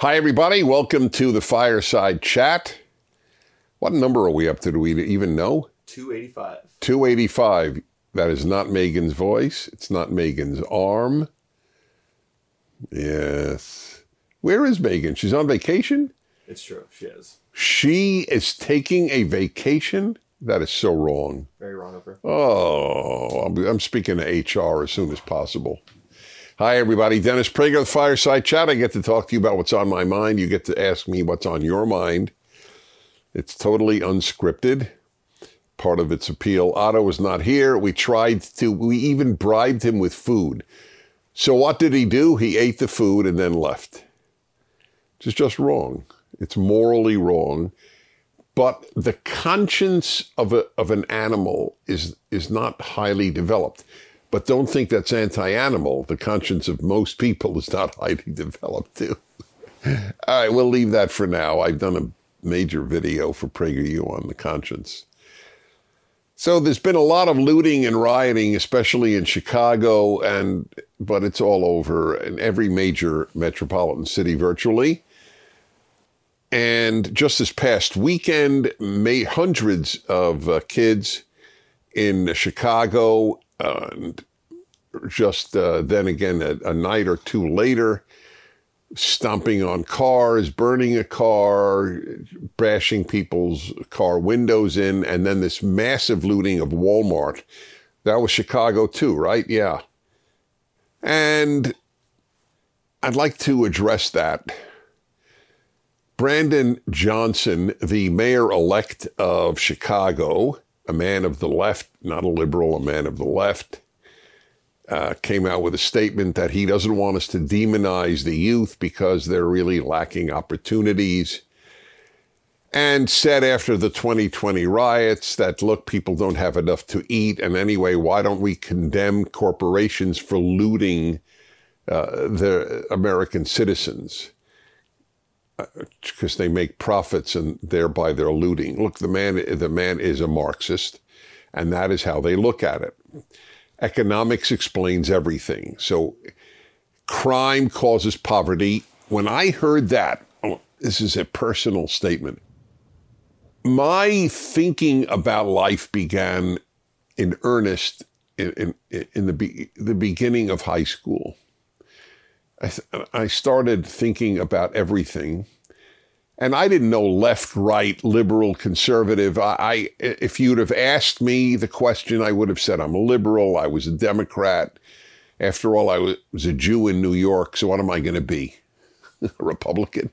Hi, everybody. Welcome to the Fireside Chat. What number are we up to? Do we even know? 285. 285. That is not Megan's voice. It's not Megan's arm. Yes. Where is Megan? She's on vacation? It's true. She is. She is taking a vacation? That is so wrong. Very wrong of her. Oh, I'm, I'm speaking to HR as soon as possible. Hi, everybody. Dennis Prager, Fireside Chat. I get to talk to you about what's on my mind. You get to ask me what's on your mind. It's totally unscripted. Part of its appeal. Otto was not here. We tried to, we even bribed him with food. So what did he do? He ate the food and then left. It's just wrong. It's morally wrong. But the conscience of, a, of an animal is, is not highly developed. But don't think that's anti animal. The conscience of most people is not highly developed, too. All right, we'll leave that for now. I've done a major video for PragerU on the conscience. So there's been a lot of looting and rioting, especially in Chicago, and but it's all over in every major metropolitan city virtually. And just this past weekend, may, hundreds of uh, kids in Chicago and just uh, then again, a, a, night or two later, stomping on cars, burning a car, bashing people's car windows in, and then this massive looting of Walmart. That was Chicago too, right? Yeah. And I'd like to address that. Brandon Johnson, the mayor elect of Chicago, a man of the left, not a liberal, a man of the left, uh, came out with a statement that he doesn't want us to demonize the youth because they're really lacking opportunities. And said after the 2020 riots that, look, people don't have enough to eat. And anyway, why don't we condemn corporations for looting uh, the American citizens? Because they make profits and thereby they're looting. Look, the man, the man is a Marxist, and that is how they look at it. Economics explains everything. So, crime causes poverty. When I heard that, oh, this is a personal statement. My thinking about life began in earnest in, in, in the, be, the beginning of high school. I, I started thinking about everything. And I didn't know left, right, liberal, conservative. I, I, if you'd have asked me the question, I would have said I'm a liberal. I was a Democrat. After all, I was a Jew in New York. So what am I going to be? a Republican?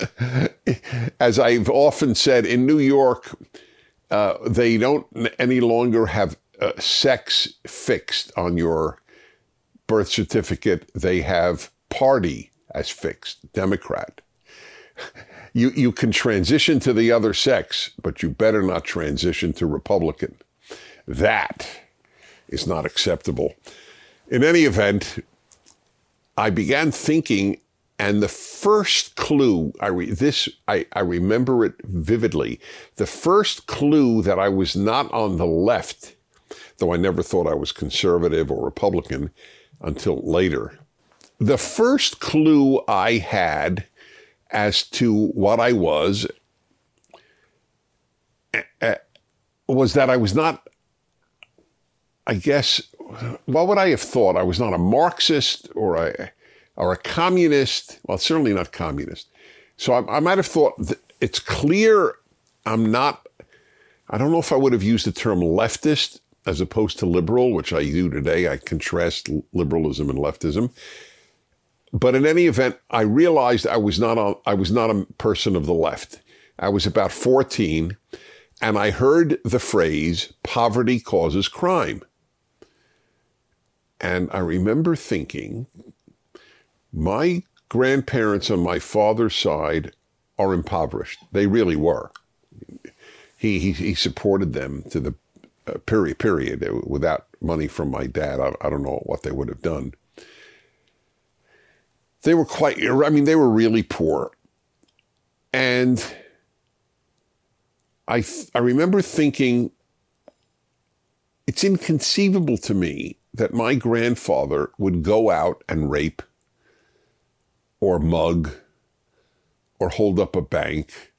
As I've often said, in New York, uh, they don't any longer have uh, sex fixed on your birth certificate, they have party as fixed, Democrat. You, you can transition to the other sex, but you better not transition to Republican. That is not acceptable. In any event, I began thinking, and the first clue, I re, this I, I remember it vividly. The first clue that I was not on the left, though I never thought I was conservative or Republican, until later. The first clue I had as to what I was uh, was that I was not, I guess, what would I have thought? I was not a Marxist or a, or a communist. Well, certainly not communist. So I, I might have thought it's clear I'm not, I don't know if I would have used the term leftist as opposed to liberal, which I do today. I contrast liberalism and leftism. But in any event, I realized I was not a, I was not a person of the left. I was about 14 and I heard the phrase poverty causes crime. And I remember thinking, my grandparents on my father's side are impoverished. They really were. He, he, he supported them to the uh, period, period. Without money from my dad, I, I don't know what they would have done. They were quite, I mean, they were really poor. And I, I remember thinking, it's inconceivable to me that my grandfather would go out and rape or mug or hold up a bank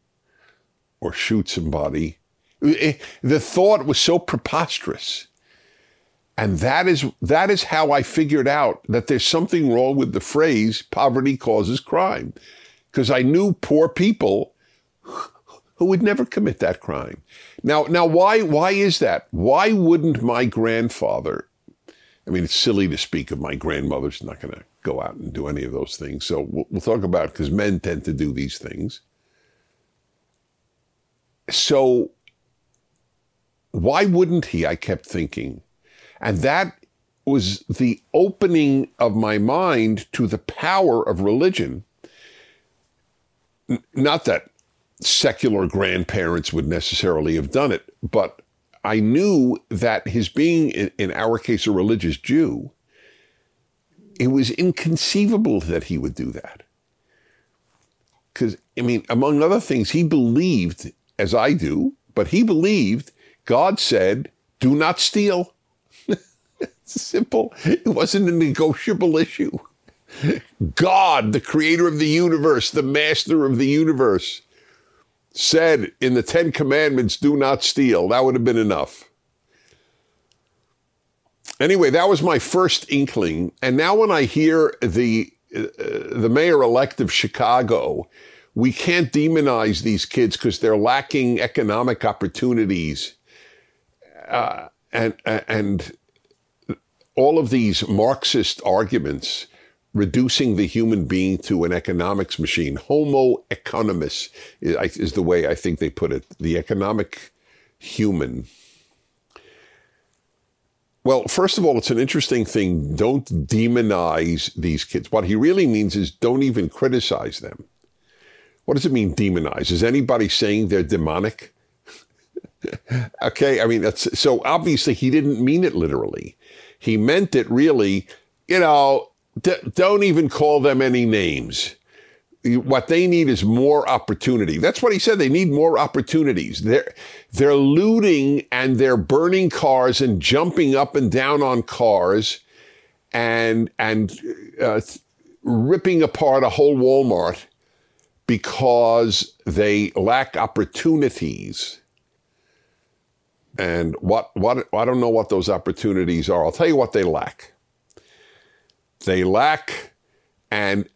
or shoot somebody. It- the thought was so preposterous. And that is that is how I figured out that there's something wrong with the phrase poverty causes crime. Because I knew poor people who would never commit that crime. Now now why why is that? Why wouldn't my grandfather I mean, it's silly to speak of my grandmother's not going to go out and do any of those things. So we'll, we'll talk about because men tend to do these things. So why wouldn't he? I kept thinking. And that was the opening of my mind to the power of religion. N- Not that secular grandparents would necessarily have done it, but I knew that his being, in, in our case, a religious Jew, it was inconceivable that he would do that. Because, I mean, among other things, he believed, as I do, but he believed God said, do not steal. simple. It wasn't a negotiable issue. God, the creator of the universe, the master of the universe, said in the Ten Commandments, do not steal. That would have been enough. Anyway, that was my first inkling. And now when I hear the, uh, the mayor elect of Chicago, we can't demonize these kids because they're lacking economic opportunities. Uh, and, and all of these Marxist arguments reducing the human being to an economics machine. Homo economicus is, is the way I think they put it. The economic human. Well, first of all, it's an interesting thing. Don't demonize these kids. What he really means is don't even criticize them. What does it mean, demonize? Is anybody saying they're demonic? okay, I mean, that's so obviously he didn't mean it literally. He meant it really, you know, d- don't even call them any names. What they need is more opportunity. That's what he said. They need more opportunities. They're, they're looting and they're burning cars and jumping up and down on cars and, and uh, ripping apart a whole Walmart because they lack opportunities. And what, what, I don't know what those opportunities are. I'll tell you what they lack. They lack, and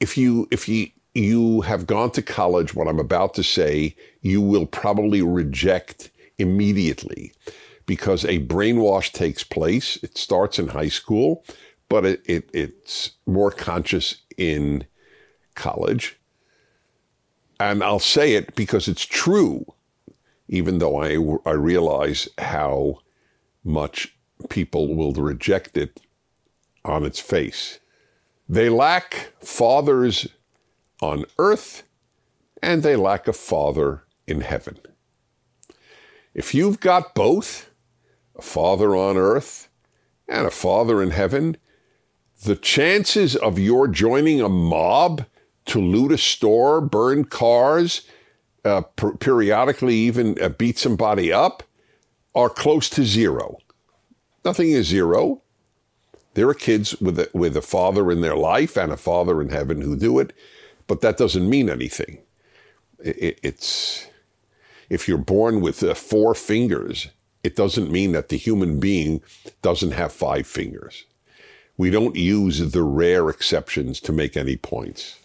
if you, if you, you have gone to college, what I'm about to say, you will probably reject immediately because a brainwash takes place. It starts in high school, but it, it, it's more conscious in college. And I'll say it because it's true, even though I, I realize how much people will reject it on its face. They lack fathers on earth and they lack a father in heaven. If you've got both, a father on earth and a father in heaven, the chances of your joining a mob to loot a store, burn cars, uh, per- periodically even uh, beat somebody up are close to zero. Nothing is zero. There are kids with a, with a father in their life and a father in heaven who do it, but that doesn't mean anything. It, it's if you're born with uh, four fingers, it doesn't mean that the human being doesn't have five fingers. We don't use the rare exceptions to make any points.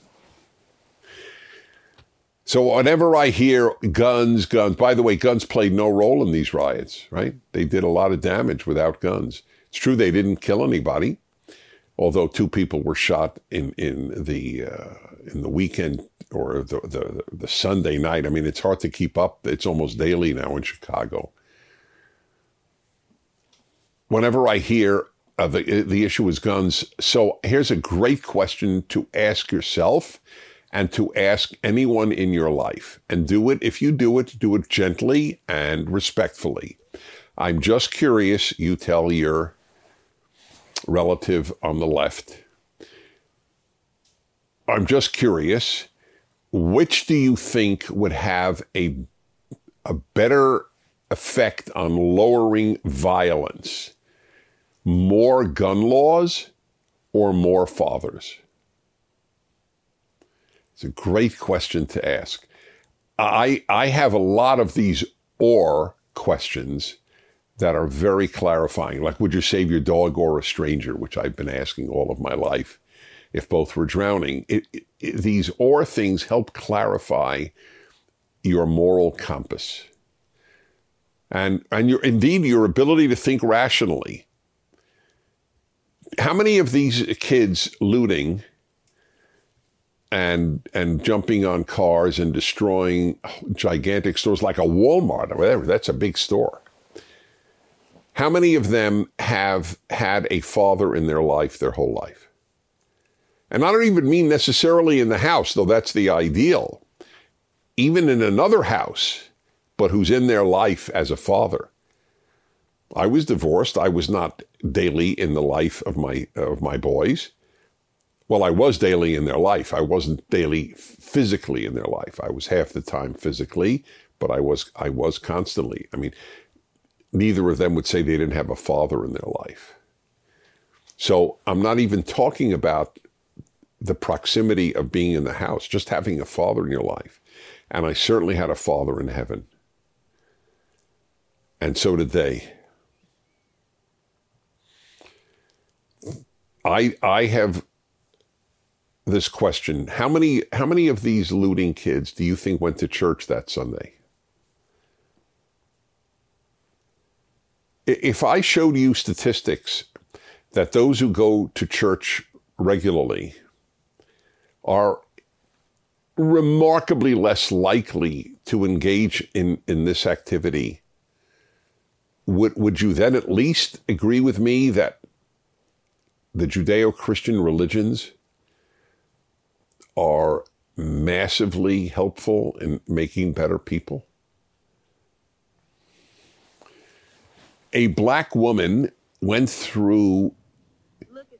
So whenever I hear guns, guns, by the way, guns played no role in these riots, right? They did a lot of damage without guns. It's true they didn't kill anybody, although two people were shot in in the uh, in the weekend or the, the the Sunday night. I mean, it's hard to keep up. It's almost daily now in Chicago. Whenever I hear uh, the the issue is guns, so here's a great question to ask yourself and to ask anyone in your life. And do it, if you do it, do it gently and respectfully. I'm just curious, you tell your relative on the left. I'm just curious, which do you think would have a, a better effect on lowering violence? More gun laws or more fathers? It's a great question to ask. I I have a lot of these or questions that are very clarifying. Like, would you save your dog or a stranger? Which I've been asking all of my life. If both were drowning, it, it, these or things help clarify your moral compass, and and your indeed your ability to think rationally. How many of these kids looting? And and jumping on cars and destroying gigantic stores like a Walmart or whatever. That's a big store. How many of them have had a father in their life their whole life? And I don't even mean necessarily in the house, though that's the ideal. Even in another house, but who's in their life as a father. I was divorced. I was not daily in the life of my of my boys well, I was daily in their life. I wasn't daily physically in their life. I was half the time physically, but I was I was constantly. I mean, neither of them would say they didn't have a father in their life. So I'm not even talking about the proximity of being in the house, just having a father in your life. And I certainly had a father in heaven. And so did they. I I have this question. How many how many of these looting kids do you think went to church that Sunday? If I showed you statistics that those who go to church regularly are remarkably less likely to engage in, in this activity, would, would you then at least agree with me that the Judeo Christian religions are massively helpful in making better people. A black woman went through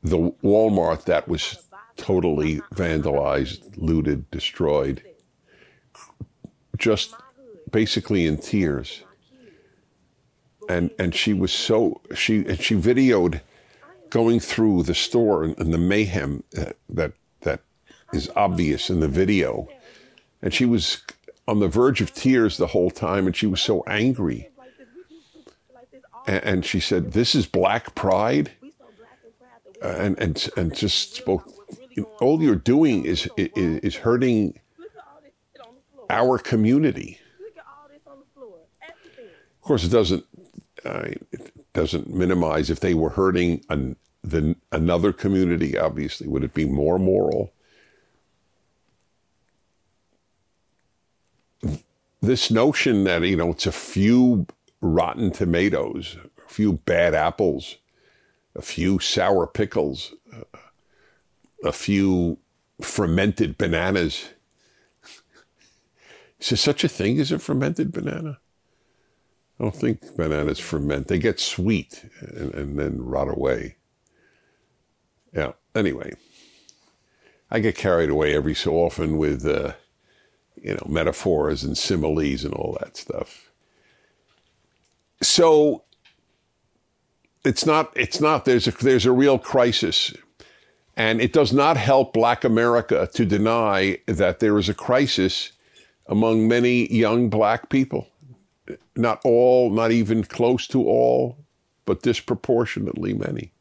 the Walmart that was totally vandalized, looted, destroyed, just basically in tears. And and she was so she and she videoed going through the store and, and the mayhem uh, that, that is obvious in the video. And she was on the verge of tears the whole time, and she was so angry. And, and she said, "This is black pride," and and and just spoke. All you're doing is is, is hurting our community. Of course, it doesn't. Uh, it doesn't minimize if they were hurting an, the, another community. Obviously, would it be more moral? This notion that you know it's a few rotten tomatoes, a few bad apples, a few sour pickles, a few fermented bananas. Is there such a thing as a fermented banana? I don't think bananas ferment. They get sweet and, and then rot away. Yeah. Anyway, I get carried away every so often with. Uh, you know, metaphors and similes and all that stuff. So it's not, it's not, there's a, there's a real crisis. And it does not help Black America to deny that there is a crisis among many young Black people. Not all, not even close to all, but disproportionately many.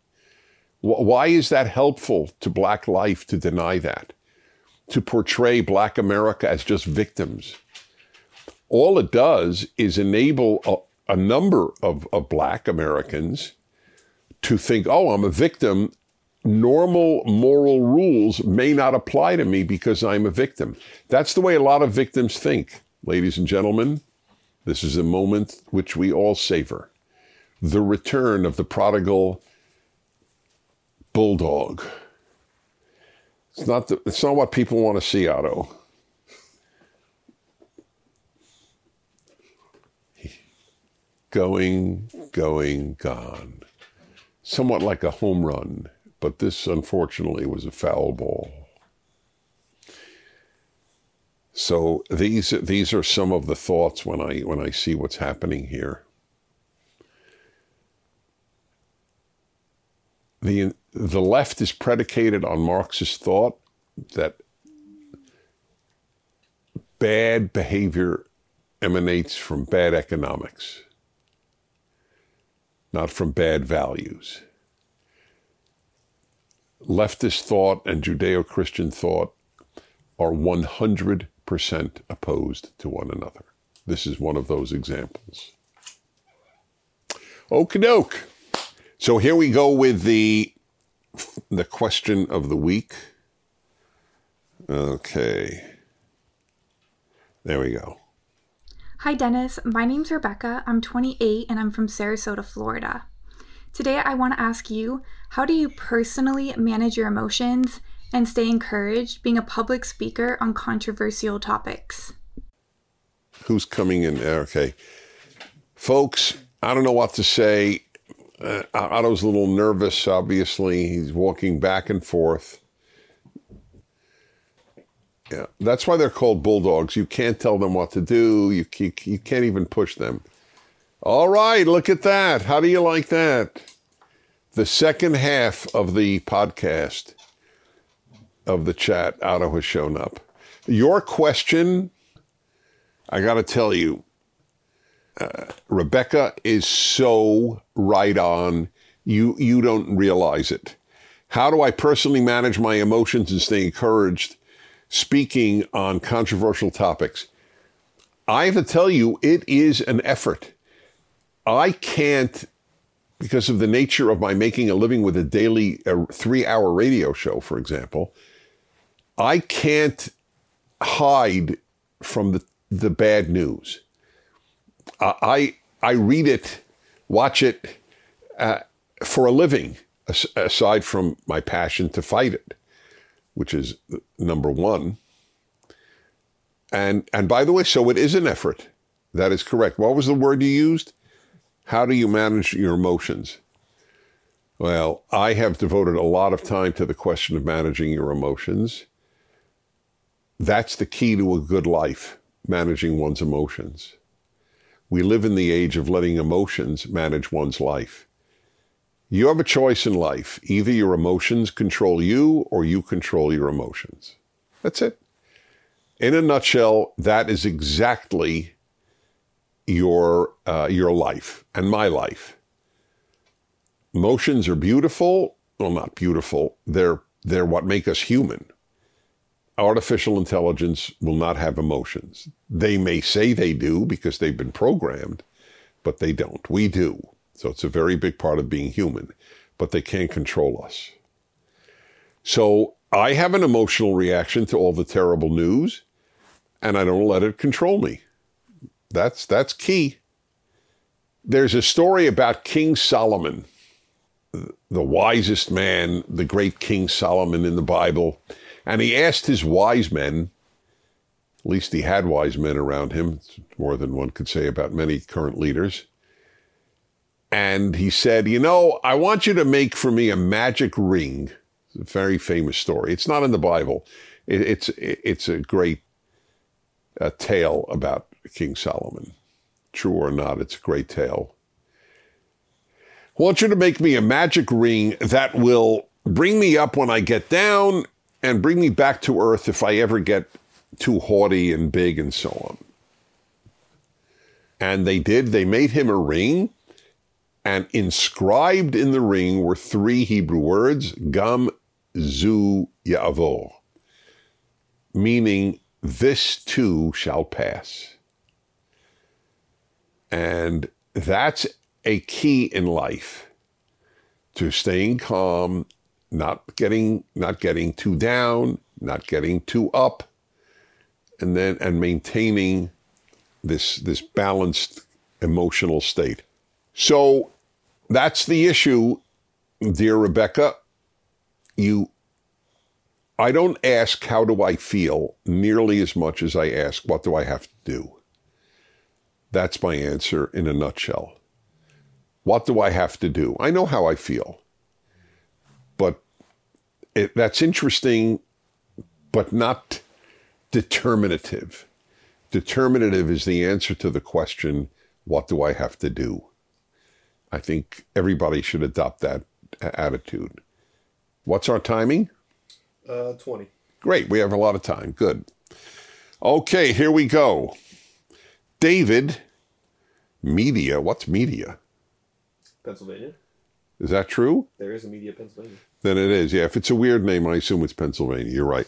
Why is that helpful to Black life to deny that? To portray Black America as just victims. All it does is enable a, a number of, of Black Americans to think, oh, I'm a victim. Normal moral rules may not apply to me because I'm a victim. That's the way a lot of victims think. Ladies and gentlemen, this is a moment which we all savor the return of the prodigal bulldog. It's not, the, it's not what people want to see, Otto. Going, going, gone. Somewhat like a home run, but this unfortunately was a foul ball. So these these are some of the thoughts when I when I see what's happening here. The the left is predicated on Marxist thought that bad behavior emanates from bad economics, not from bad values. Leftist thought and Judeo Christian thought are 100% opposed to one another. This is one of those examples. Okie doke. So here we go with the the question of the week. Okay. There we go. Hi, Dennis. My name's Rebecca. I'm 28 and I'm from Sarasota, Florida. Today, I want to ask you how do you personally manage your emotions and stay encouraged being a public speaker on controversial topics? Who's coming in? Okay. Folks, I don't know what to say. Uh, Otto's a little nervous, obviously. He's walking back and forth. Yeah, that's why they're called bulldogs. You can't tell them what to do. You, you, you can't even push them. All right, look at that. How do you like that? The second half of the podcast of the chat, Otto has shown up. Your question, I got to tell you, Rebecca is so right on. You you don't realize it. How do I personally manage my emotions and stay encouraged speaking on controversial topics? I have to tell you, it is an effort. I can't, because of the nature of my making a living with a daily a three hour radio show, for example, I can't hide from the, the bad news. I I read it, watch it uh, for a living, aside from my passion to fight it, which is number one. And and by the way, so it is an effort. That is correct. What was the word you used? How do you manage your emotions? Well, I have devoted a lot of time to the question of managing your emotions. That's the key to a good life, managing one's emotions. We live in the age of letting emotions manage one's life. You have a choice in life. Either your emotions control you or you control your emotions. That's it. In a nutshell, that is exactly your, uh, your life and my life. Emotions are beautiful. Well, not beautiful. They're, they're what make us human artificial intelligence will not have emotions. They may say they do because they've been programmed, but they don't. We do. So it's a very big part of being human, but they can't control us. So I have an emotional reaction to all the terrible news, and I don't let it control me. That's that's key. There's a story about King Solomon, the wisest man, the great King Solomon in the Bible and he asked his wise men, at least he had wise men around him, more than one could say about many current leaders. And he said, You know, I want you to make for me a magic ring. It's a very famous story. It's not in the Bible. It, it's, it, it's a great uh, tale about King Solomon. True or not, it's a great tale. I want you to make me a magic ring that will bring me up when I get down and bring me back to earth if I ever get too haughty and big and so on. And they did. They made him a ring, and inscribed in the ring were three Hebrew words, Gam Zu Ya'avor, meaning this too shall pass. And that's a key in life to staying calm not getting not getting too down, not getting too up, and then and maintaining this this balanced emotional state. So that's the issue, dear Rebecca. You I don't ask how do I feel nearly as much as I ask what do I have to do. That's my answer in a nutshell. What do I have to do? I know how I feel. But it, that's interesting, but not determinative. Determinative is the answer to the question, what do I have to do? I think everybody should adopt that attitude. What's our timing? Uh, 20. Great. We have a lot of time. Good. Okay, here we go. David, Media. What's Media? Pennsylvania. Is that true? There is a Media Pennsylvania. Then it is. Yeah, if it's a weird name, I assume it's Pennsylvania. You're right.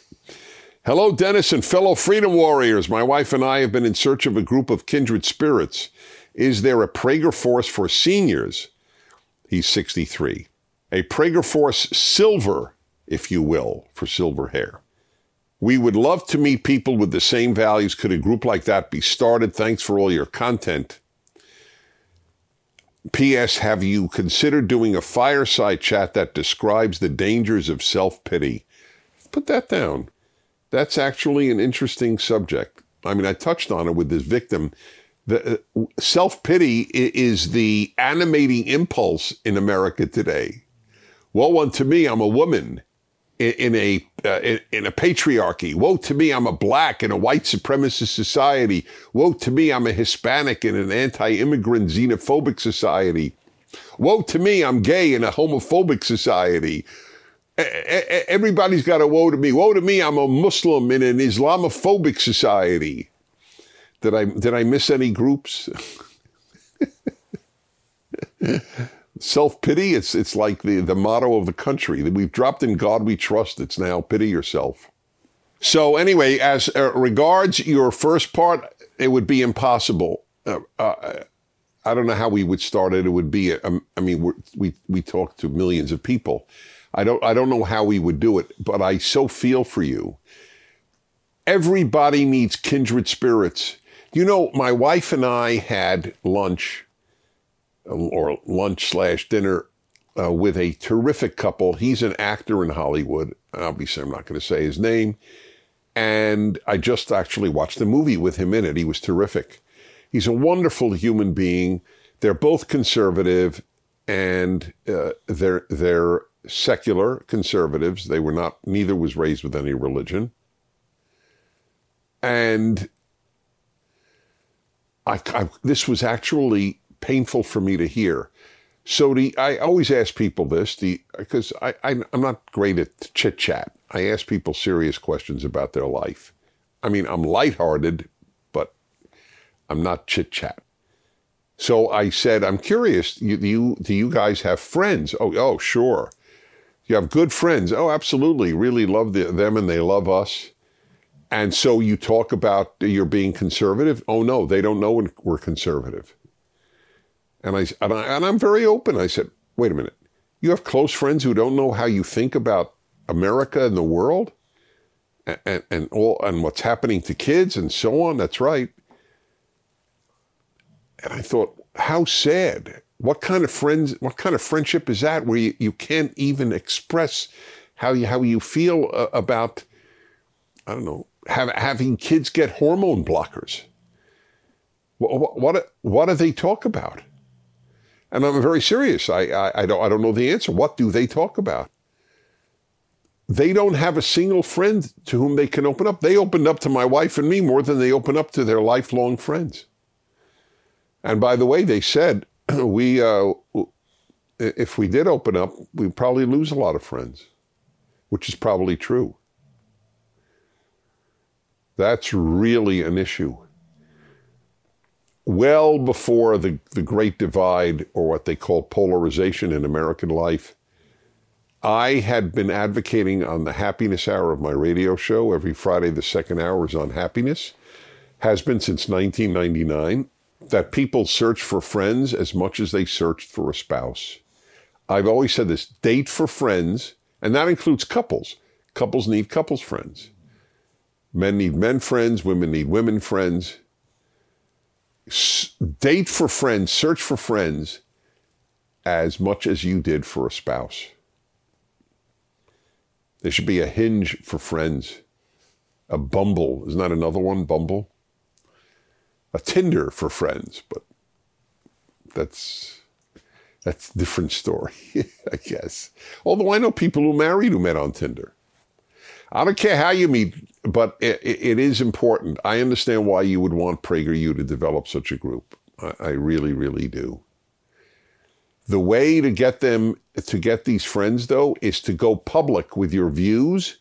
Hello, Dennis and fellow freedom warriors. My wife and I have been in search of a group of kindred spirits. Is there a Prager Force for seniors? He's 63. A Prager Force Silver, if you will, for silver hair. We would love to meet people with the same values. Could a group like that be started? Thanks for all your content. P.S. Have you considered doing a fireside chat that describes the dangers of self pity? Put that down. That's actually an interesting subject. I mean, I touched on it with this victim. The uh, self pity is the animating impulse in America today. Woe unto me, I'm a woman in, in a uh, in, in, a patriarchy. Woe to me, I'm a black in a white supremacist society. Woe to me, I'm a Hispanic in an anti-immigrant xenophobic society. Woe to me, I'm gay in a homophobic society. Everybody's got a woe to me. Woe to me, I'm a Muslim in an Islamophobic society. Did I did I miss any groups? Self pity, it's it's like the, the motto of the country. That we've dropped in God we trust. It's now pity yourself. So anyway, as uh, regards your first part, it would be impossible. Uh, uh, I don't know how we would start it. It would be, um, I mean, we we talk to millions of people. I don't I don't know how we would do it, but I so feel for you. Everybody needs kindred spirits. You know, my wife and I had lunch or lunch slash dinner uh, with a terrific couple. He's an actor in Hollywood. Obviously, I'm not going to say his name. And I just actually watched the movie with him in it. He was terrific. He's a wonderful human being. They're both conservative, and uh, they're they're secular conservatives. They were not. Neither was raised with any religion. And I, I this was actually painful for me to hear. So the, I always ask people this because I, I, I'm not great at chit chat. I ask people serious questions about their life. I mean, I'm lighthearted, but I'm not chit chat. So I said, I'm curious. You, do you do you guys have friends? Oh, oh, sure. You have good friends. Oh, absolutely. Really love the, them, and they love us. And so you talk about you're being conservative. Oh no, they don't know we're conservative. And I, and I and I'm very open. I said, wait a minute. You have close friends who don't know how you think about America and the world, and, and, and all and what's happening to kids and so on. That's right. And I thought, how sad. What kind of friends? What kind of friendship is that? Where you, you can't even express how you how you feel uh, about I don't know have, having kids get hormone blockers. What, what what do they talk about? And I'm very serious. I, I, I, don't, I don't know the answer. What do they talk about? They don't have a single friend to whom they can open up. They opened up to my wife and me more than they open up to their lifelong friends. And by the way, they said we, uh, if we did open up, we'd probably lose a lot of friends, which is probably true. That's really an issue well before the, the Great Divide, or what they call polarization in American life, I had been advocating on the happiness hour of my radio show. Every Friday, the second hour is on happiness, has been since 1999, that people search for friends as much as they searched for a spouse. I've always said this date for friends, and that includes couples. Couples need couples friends. Men need men friends, women need women friends date for friends, search for friends as much as you did for a spouse. There should be a Hinge for friends. A Bumble, isn't that another one? Bumble? A Tinder for friends, but that's that's a different story, I guess. Although I know people who married who met on Tinder. I don't care how you meet, but it, it is important. I understand why you would want PragerU to develop such a group. I, I really, really do. The way to get them to get these friends, though, is to go public with your views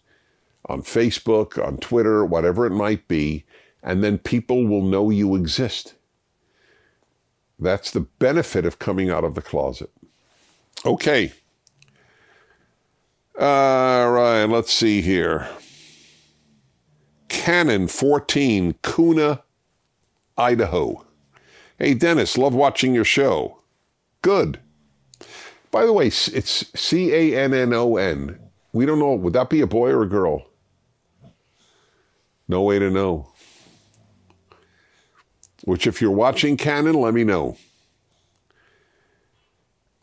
on Facebook, on Twitter, whatever it might be, and then people will know you exist. That's the benefit of coming out of the closet. Okay. Uh, All right, let's see here. Cannon 14, Kuna, Idaho. Hey, Dennis, love watching your show. Good. By the way, it's C A N N O N. We don't know. Would that be a boy or a girl? No way to know. Which, if you're watching Cannon, let me know.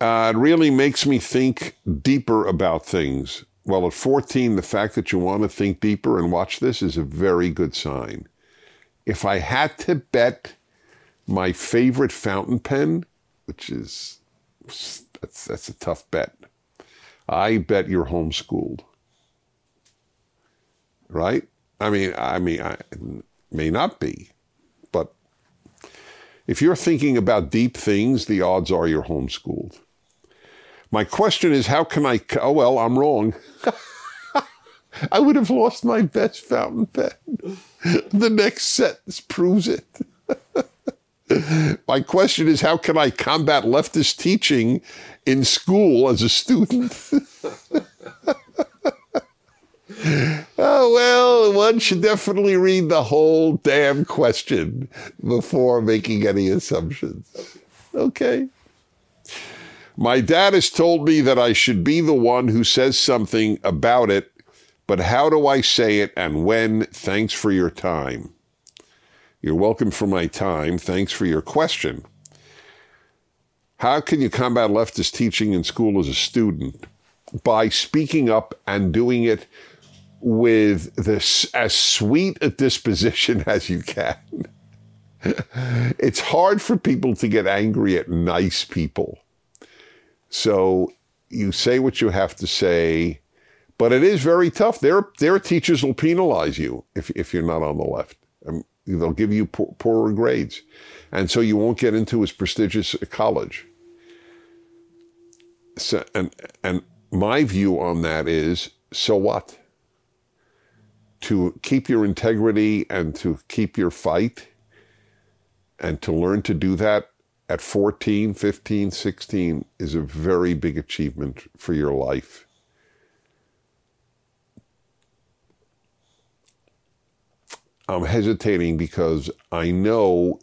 Uh, it really makes me think deeper about things. Well, at 14, the fact that you want to think deeper and watch this is a very good sign. If I had to bet my favorite fountain pen, which is that's that's a tough bet. I bet you're homeschooled. Right? I mean, I mean, I may not be, but if you're thinking about deep things, the odds are you're homeschooled. My question is, how can I? Oh well, I'm wrong. I would have lost my best fountain pen. The next sentence proves it. My question is, how can I combat leftist teaching in school as a student? oh, well, one should definitely read the whole damn question before making any assumptions. Okay. My dad has told me that I should be the one who says something about it, but how do I say it and when? Thanks for your time. You're welcome for my time. Thanks for your question. How can you combat leftist teaching in school as a student? By speaking up and doing it with this as sweet a disposition as you can. it's hard for people to get angry at nice people. So you say what you have to say, but it is very tough. Their their teachers will penalize you if if you're not on the left. Um, They'll give you poor, poorer grades. And so you won't get into as prestigious a college. So, and, and my view on that is so what? To keep your integrity and to keep your fight and to learn to do that at 14, 15, 16 is a very big achievement for your life. I'm hesitating because I know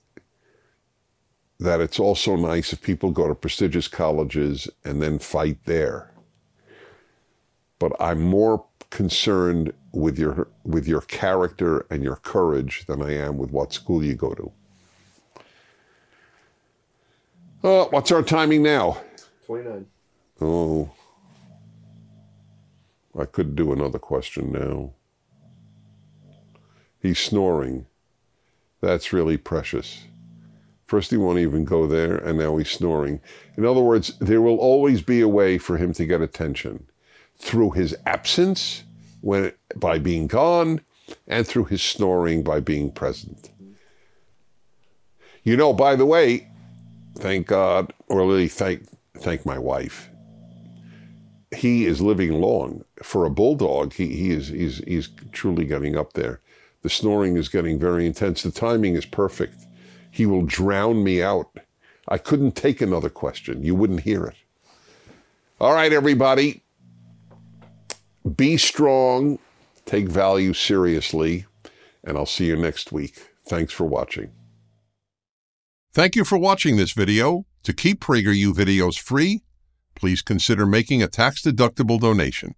that it's also nice if people go to prestigious colleges and then fight there. But I'm more concerned with your with your character and your courage than I am with what school you go to. Oh, what's our timing now? 29. Oh. I could do another question now. He's snoring. That's really precious. First, he won't even go there, and now he's snoring. In other words, there will always be a way for him to get attention through his absence when, by being gone, and through his snoring by being present. You know, by the way, thank God, or really thank thank my wife. He is living long. For a bulldog, he, he is he's he's truly getting up there. The snoring is getting very intense. The timing is perfect. He will drown me out. I couldn't take another question. You wouldn't hear it. All right, everybody. Be strong, take value seriously, and I'll see you next week. Thanks for watching. Thank you for watching this video. To keep PragerU videos free, please consider making a tax-deductible donation.